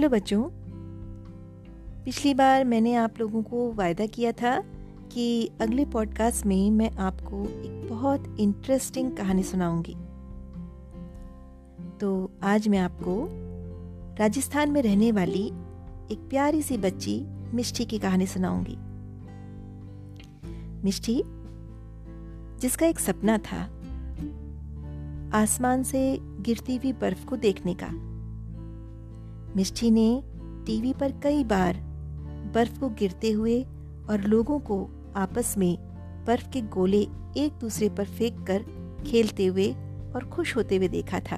Hello बच्चों। पिछली बार मैंने आप लोगों को वायदा किया था कि अगले पॉडकास्ट में मैं आपको एक बहुत इंटरेस्टिंग कहानी सुनाऊँगी। तो आज मैं आपको राजस्थान में रहने वाली एक प्यारी सी बच्ची मिष्टी की कहानी सुनाऊँगी। मिष्टी जिसका एक सपना था, आसमान से गिरती हुई बर्फ़ को देखने का। मिष्टी ने टीवी पर कई बार बर्फ़ को गिरते हुए और लोगों को आपस में बर्फ़ के गोले एक दूसरे पर फेंक कर खेलते हुए और खुश होते हुए देखा था।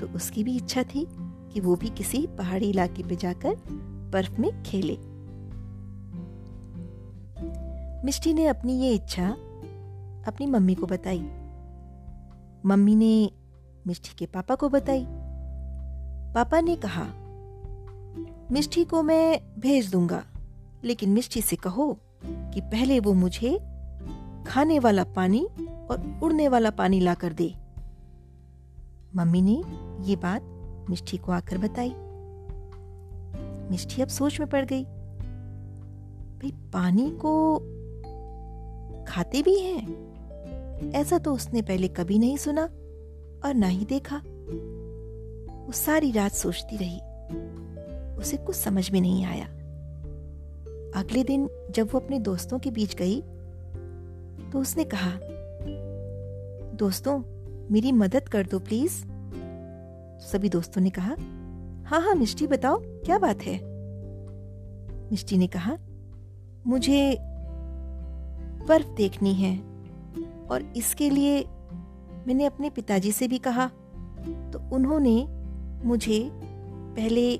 तो उसकी भी इच्छा थी कि वो भी किसी पहाड़ी इलाके पे जाकर बर्फ़ में खेले। मिष्टी ने अपनी ये इच्छा अपनी मम्मी को बताई। मम्मी ने मिष्टी के पापा को बताई। पापा ने कहा, मिष्ठी को मैं भेज दूँगा, लेकिन मिष्ठी से कहो कि पहले वो मुझे खाने वाला पानी और उड़ने वाला पानी लाकर दे। मम्मी ने ये बात मिष्टी को आकर बताई। मिष्टी अब सोच में पड़ गई, भाई, पानी को खाते भी हैं? ऐसा तो उसने पहले कभी नहीं सुना और ना ही देखा। वो सारी रात सोचती रही। उसे कुछ समझ में नहीं आया। अगले दिन जब वो अपने दोस्तों के बीच गई तो उसने कहा, दोस्तों, मेरी मदद कर दो, प्लीज़। सभी दोस्तों ने कहा हाँ हाँ मिष्टी, बताओ, क्या बात है? मिष्टी ने कहा, मुझे बर्फ़ देखनी है और इसके लिए मैंने अपने पिताजी से भी कहा। तो उन्होंने मुझे पहले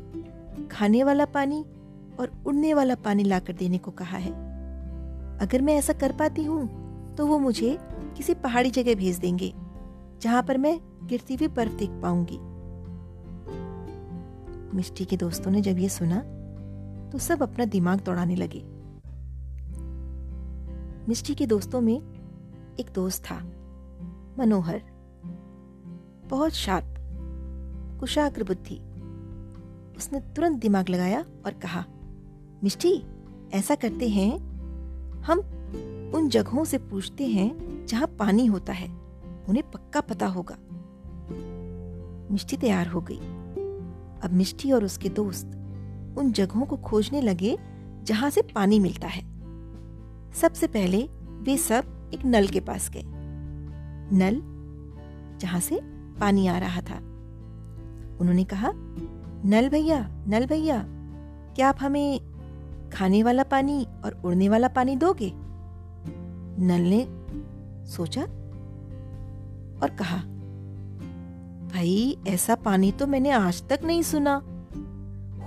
खाने वाला पानी और उड़ने वाला पानी लाकर देने को कहा है। अगर मैं ऐसा कर पाती हूँ तो वो मुझे किसी पहाड़ी जगह भेज देंगे, जहाँ पर मैं गिरती हुई बर्फ़ देख पाऊँगी। मिष्टी के दोस्तों ने जब ये सुना तो सब अपना दिमाग दौड़ाने लगे। मिष्टी के दोस्तों में एक दोस्त था, मनोहर। बहुत शार्प कुशाग्र बुद्धि। उसने तुरंत दिमाग लगाया और कहा, मिष्टी, ऐसा करते हैं, हम उन जगहों से पूछते हैं जहाँ पानी होता है, उन्हें पक्का पता होगा। मिष्टी तैयार हो गई। अब मिष्टी और उसके दोस्त उन जगहों को खोजने लगे जहाँ से पानी मिलता है। सबसे पहले वे सब एक नल के पास गए। नल जहाँ से पानी आ रहा था। उन्होंने कहा, नल भैया नल भैया, क्या आप हमें खाने वाला पानी और उड़ने वाला पानी दोगे? नल ने सोचा और कहा, भाई, ऐसा पानी तो मैंने आज तक नहीं सुना।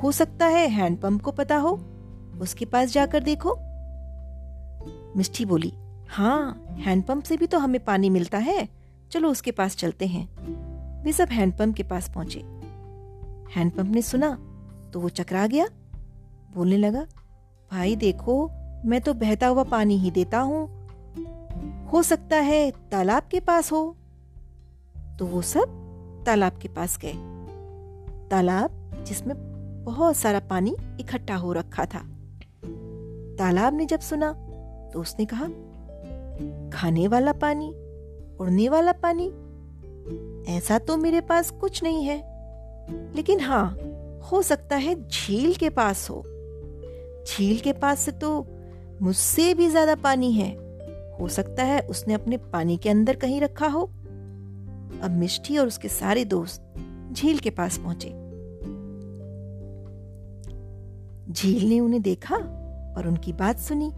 हो सकता है हैंडपंप को पता हो, उसके पास जाकर देखो। मिष्टी बोली हाँ हैंडपंप से भी तो हमें पानी मिलता है। चलो उसके पास चलते हैं। वे सब हैंडपंप के पास पहुँचे। हैंडपंप ने सुना तो वो चकरा गया। बोलने लगा, भाई देखो, मैं तो बहता हुआ पानी ही देता हूँ। हो सकता है तालाब के पास हो। तो वो सब तालाब के पास गए। तालाब, जिसमें बहुत सारा पानी इकट्ठा हो रखा था। तालाब ने जब सुना तो उसने कहा, खाने वाला पानी, उड़ने वाला पानी? ऐसा तो मेरे पास कुछ नहीं है। लेकिन हाँ हो सकता है झील के पास हो। झील के पास से तो मुझसे भी ज़्यादा पानी है। हो सकता है उसने अपने पानी के अंदर कहीं रखा हो। अब मिष्टी और उसके सारे दोस्त झील के पास पहुँचे। झील ने उन्हें देखा और उनकी बात सुनी।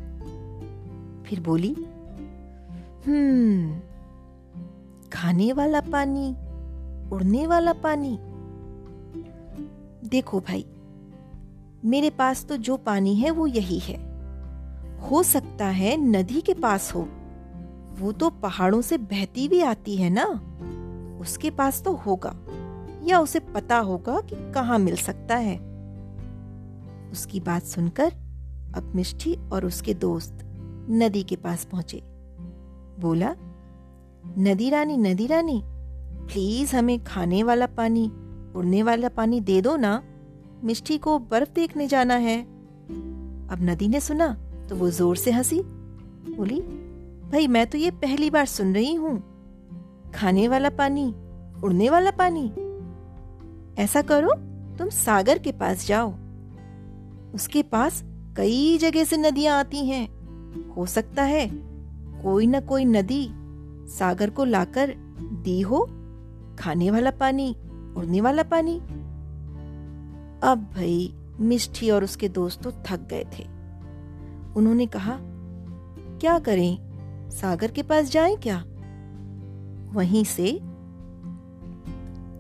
फिर बोली हम्म खाने वाला पानी, उड़ने वाला पानी देखो भाई, मेरे पास तो जो पानी है वो यही है। हो सकता है नदी के पास हो। वो तो पहाड़ों से बहती भी आती है ना? उसके पास तो होगा, या उसे पता होगा कि कहाँ मिल सकता है। उसकी बात सुनकर अब मिष्टी और उसके दोस्त नदी के पास पहुँचे। बोला, नदी रानी नदी रानी प्लीज़ हमें खाने वाला पानी उड़ने वाला पानी दे दो ना। मिष्टी को बर्फ़ देखने जाना है। अब नदी ने सुना तो वो ज़ोर से हँसी। बोली, भाई, मैं तो ये पहली बार सुन रही हूँ। खाने वाला पानी, उड़ने वाला पानी। ऐसा करो, तुम सागर के पास जाओ। उसके पास कई जगह से नदियाँ आती हैं। हो सकता है, कोई ना कोई नदी सागर को लाकर दी हो। खाने वाला पानी उड़ने वाला पानी। अब भाई, मिष्ठी और उसके दोस्त तो थक गए थे। उन्होंने कहा, क्या करें? सागर के पास जाएँ क्या? वहीं से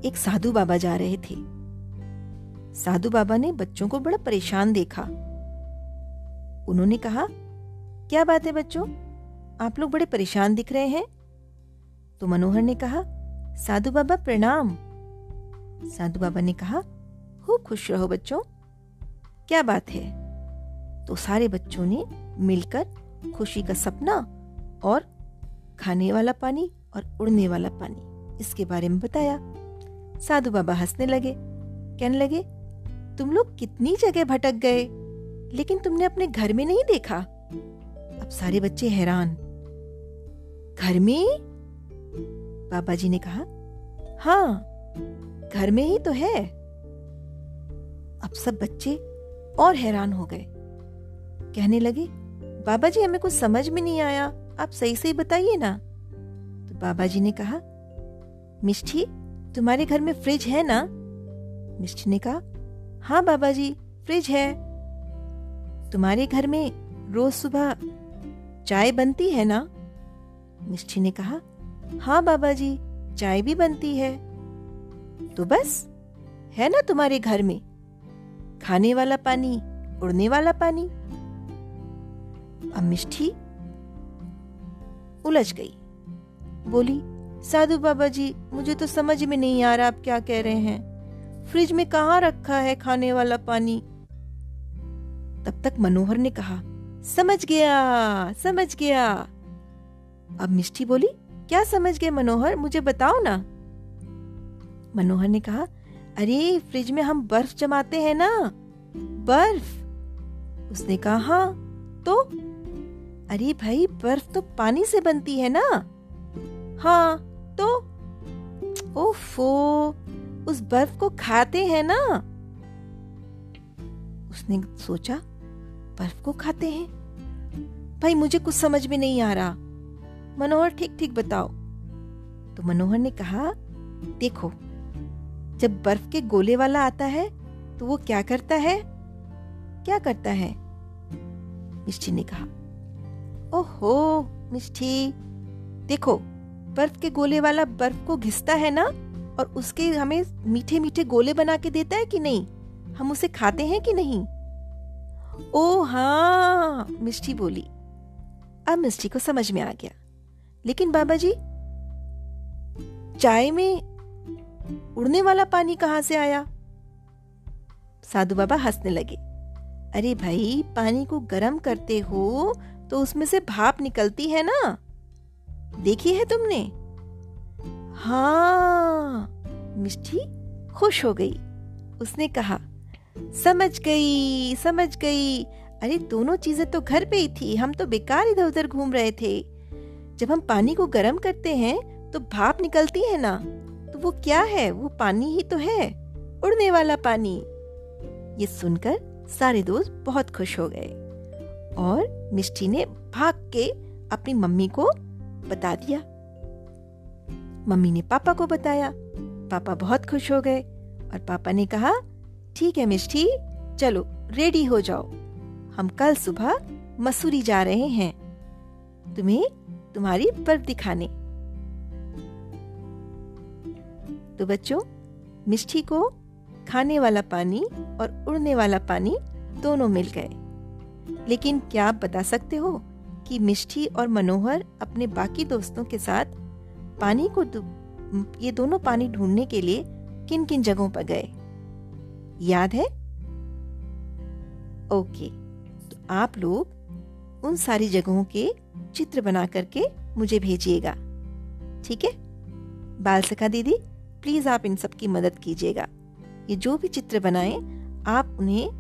एक साधु बाबा जा रहे थे। साधु बाबा ने बच्चों को बड़ा परेशान देखा। उन्होंने कहा, क्या बात है बच्चों? आप लोग बड़े परेशान दिख रहे हैं? तो मनोहर ने कहा, साधु बाबा, प्रणाम। साधु बाबा ने कहा, खूब खुश रहो बच्चों। क्या बात है? तो सारे बच्चों ने मिलकर खुशी का सपना और खाने वाला पानी और उड़ने वाला पानी इसके बारे में बताया। साधु बाबा हंसने लगे, कहने लगे, तुम लोग कितनी जगह भटक गए, लेकिन तुमने अपने घर में नहीं देखा? अब सारे बच्चे हैरान। घर में? बाबा जी ने कहा हाँ घर में ही तो है। अब सब बच्चे और हैरान हो गए। कहने लगे बाबा जी हमें कुछ समझ में नहीं आया। आप सही सही बताइए ना। तो बाबा जी ने कहा, मिष्ठी, तुम्हारे घर में फ्रिज है ना? मिष्ठी ने कहा हाँ बाबा जी फ्रिज है। तुम्हारे घर में रोज सुबह चाय बनती है ना? मिष्ठी ने कहा हाँ बाबा जी चाय भी बनती है। तो बस, है ना तुम्हारे घर में? खाने वाला पानी, उड़ने वाला पानी? अब मिष्ठी? उलझ गई। बोली, साधु बाबा जी, मुझे तो समझ में नहीं आ रहा आप क्या कह रहे हैं। फ्रिज में कहा रखा है खाने वाला पानी? तब तक मनोहर ने कहा, समझ गया समझ गया। अब मिष्ठी बोली, क्या समझ गए मनोहर, मुझे बताओ ना। मनोहर ने कहा, अरे, फ्रिज में हम बर्फ़ जमाते हैं ना? बर्फ़? उसने कहा हाँ तो? अरे भाई, बर्फ़ तो पानी से बनती है ना? हाँ तो? ओफो, उस बर्फ़ को खाते हैं ना? उसने सोचा, बर्फ़ को खाते हैं? भाई, मुझे कुछ समझ में नहीं आ रहा। मनोहर, ठीक ठीक बताओ। तो मनोहर ने कहा, देखो जब बर्फ़ के गोले वाला आता है तो वो क्या करता है? क्या करता है? मिष्टी ने कहा, ओहो मिष्टी देखो, बर्फ़ के गोले वाला बर्फ़ को घिसता है ना, और उसके हमें मीठे मीठे गोले बना के देता है कि नहीं? हम उसे खाते हैं कि नहीं? ओ हाँ मिष्टी बोली। अब मिष्टी को समझ में आ गया। लेकिन बाबा जी, चाय में उड़ने वाला पानी कहाँ से आया? साधु बाबा हंसने लगे। अरे भाई, पानी को गर्म करते हो तो उसमें से भाप निकलती है ना? देखी है तुमने? हाँ मिष्टी खुश हो गई। उसने कहा, समझ गई समझ गई। अरे दोनों चीज़ें तो घर पे ही थी, हम तो बेकार इधर उधर घूम रहे थे। जब हम पानी को गर्म करते हैं तो भाप निकलती है ना? वो क्या है? वो पानी ही तो है। उड़ने वाला पानी। ये सुनकर सारे दोस्त बहुत खुश हो गए। और मिष्टी ने भाग के अपनी मम्मी को बता दिया। मम्मी ने पापा को बताया। पापा बहुत खुश हो गए और पापा ने कहा, ठीक है मिष्टी, चलो, रेडी हो जाओ। हम कल सुबह मसूरी जा रहे हैं। तुम्हें तुम्हारी बर्फ़ दिखाने। तो बच्चों मिष्टी को खाने वाला पानी और उड़ने वाला पानी दोनों मिल गए। लेकिन क्या आप बता सकते हो कि मिष्टी और मनोहर अपने बाकी दोस्तों के साथ पानी को ये दोनों पानी ढूँढने के लिए किन किन जगहों पर गए? याद है? ओके तो आप लोग उन सारी जगहों के चित्र बना करके मुझे भेजिएगा। ठीक है? बाल सखा दीदी? प्लीज़ आप इन सब की मदद कीजिएगा। ये जो भी चित्र बनाए, आप उन्हें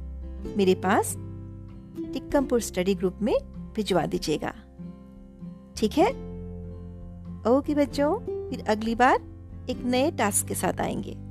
मेरे पास टिक्कमपुर स्टडी ग्रुप में भिजवा दीजिएगा। ठीक है? ओके बच्चों, फिर अगली बार एक नए टास्क के साथ आएँगे।